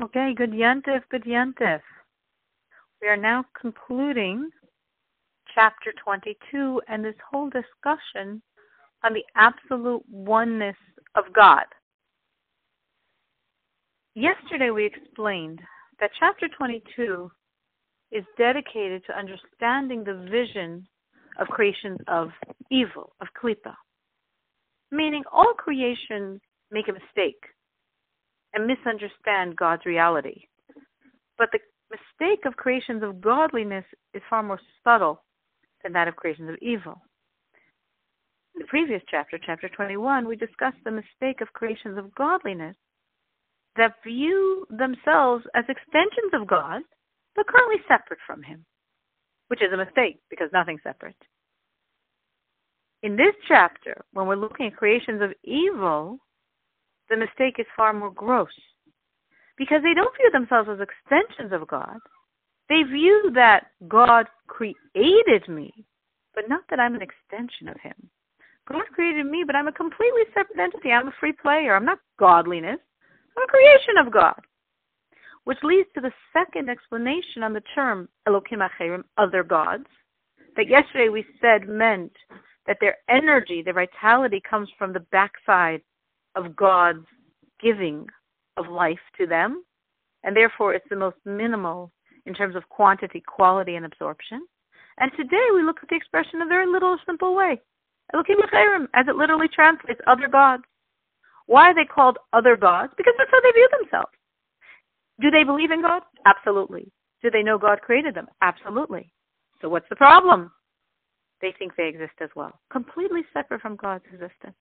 Okay, good yantif, good yantif. We are now concluding chapter 22 and this whole discussion on the absolute oneness of God. Yesterday we explained that chapter 22 is dedicated to understanding the vision of creation of evil, of klipa. Meaning all creation make a mistake and misunderstand God's reality. But the mistake of creations of godliness is far more subtle than that of creations of evil. In the previous chapter, chapter 21, we discussed the mistake of creations of godliness that view themselves as extensions of God, but currently separate from Him, which is a mistake because nothing's separate. In this chapter, when we're looking at creations of evil, the mistake is far more gross. Because they don't view themselves as extensions of God. They view that God created me, but not that I'm an extension of Him. God created me, but I'm a completely separate entity. I'm a free player. I'm not godliness. I'm a creation of God. Which leads to the second explanation on the term Elokim Acherim, other gods, that yesterday we said meant that their energy, their vitality comes from the backside of God's giving of life to them, and therefore it's the most minimal in terms of quantity, quality, and absorption. And today we look at the expression in a very little simple way. Elokim, as it literally translates, other gods. Why are they called other gods? Because that's how they view themselves. Do they believe in God? Absolutely. Do they know God created them? Absolutely. So what's the problem? They think they exist as well, completely separate from God's existence.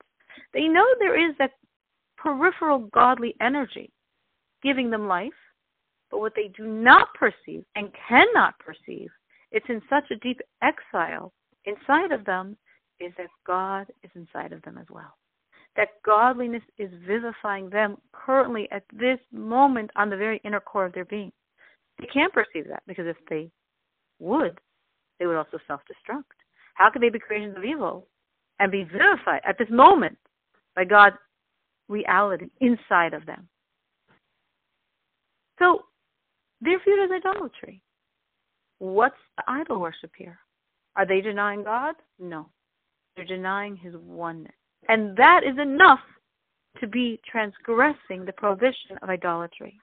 They know there is that peripheral godly energy giving them life, but what they do not perceive and cannot perceive, it's in such a deep exile inside of them, is that God is inside of them as well. That godliness is vivifying them currently at this moment on the very inner core of their being. They can't perceive that because if they would, they would also self destruct. How could they be creations of evil and be vivified at this moment by God's reality inside of them. So they're viewed as idolatry. What's the idol worship here? Are they denying God? No. They're denying his oneness. And that is enough to be transgressing the prohibition of idolatry.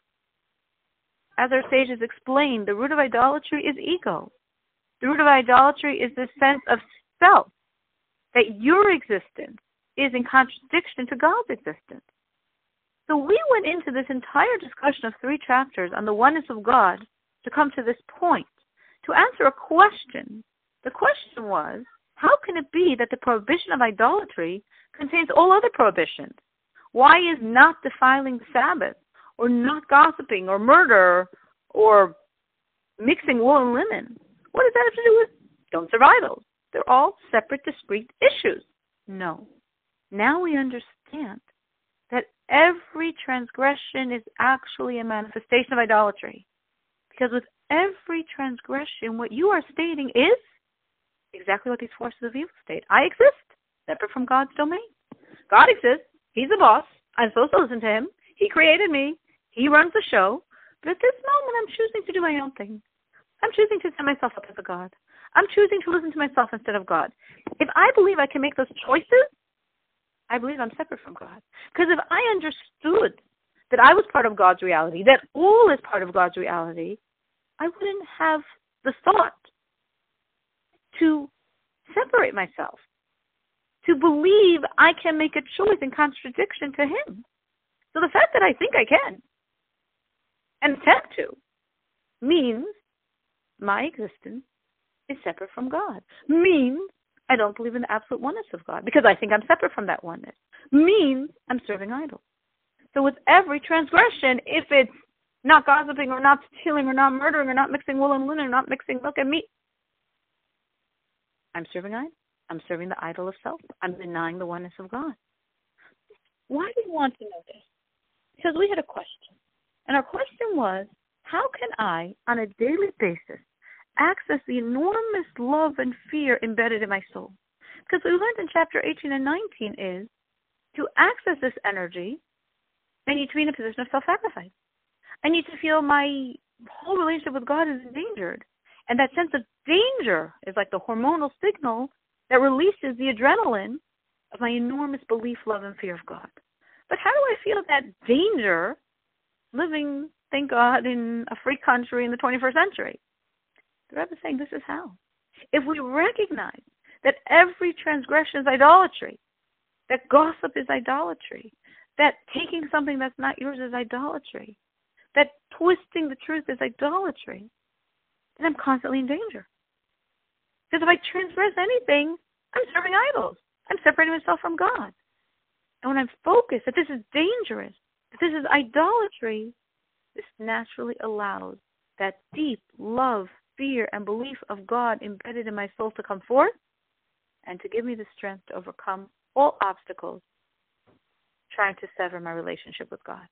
As our sages explained, the root of idolatry is ego. The root of idolatry is the sense of self, that your existence is in contradiction to God's existence. So we went into this entire discussion of three chapters on the oneness of God to come to this point, to answer a question. The question was, how can it be that the prohibition of idolatry contains all other prohibitions? Why is not defiling the Sabbath, or not gossiping, or murder, or mixing wool and linen? What does that have to do with don't serve idols? They're all separate, discrete issues. No. Now we understand that every transgression is actually a manifestation of idolatry. Because with every transgression, what you are stating is exactly what these forces of evil state. I exist, separate from God's domain. God exists. He's the boss. I'm supposed to listen to him. He created me. He runs the show. But at this moment, I'm choosing to do my own thing. I'm choosing to set myself up as a God. I'm choosing to listen to myself instead of God. If I believe I can make those choices, I believe I'm separate from God. Because if I understood that I was part of God's reality, that all is part of God's reality, I wouldn't have the thought to separate myself, to believe I can make a choice in contradiction to Him. So the fact that I think I can and attempt to means my existence is separate from God. Means I don't believe in the absolute oneness of God because I think I'm separate from that oneness. Means I'm serving idols. So with every transgression, if it's not gossiping or not stealing or not murdering or not mixing wool and linen or not mixing milk and meat, I'm serving idols. I'm serving the idol of self. I'm denying the oneness of God. Why do you want to know this? Because we had a question. And our question was, how can I, on a daily basis, access the enormous love and fear embedded in my soul. Because we learned in chapter 18 and 19 is to access this energy, I need to be in a position of self sacrifice. I need to feel my whole relationship with God is endangered. And that sense of danger is like the hormonal signal that releases the adrenaline of my enormous belief, love, and fear of God. But how do I feel that danger living, thank God, in a free country in the 21st century? The Rebbe is saying this is how. If we recognize that every transgression is idolatry, that gossip is idolatry, that taking something that's not yours is idolatry, that twisting the truth is idolatry, then I'm constantly in danger. Because if I transgress anything, I'm serving idols. I'm separating myself from God. And when I'm focused that this is dangerous, that this is idolatry, this naturally allows that deep love, fear, and belief of God embedded in my soul to come forth and to give me the strength to overcome all obstacles trying to sever my relationship with God.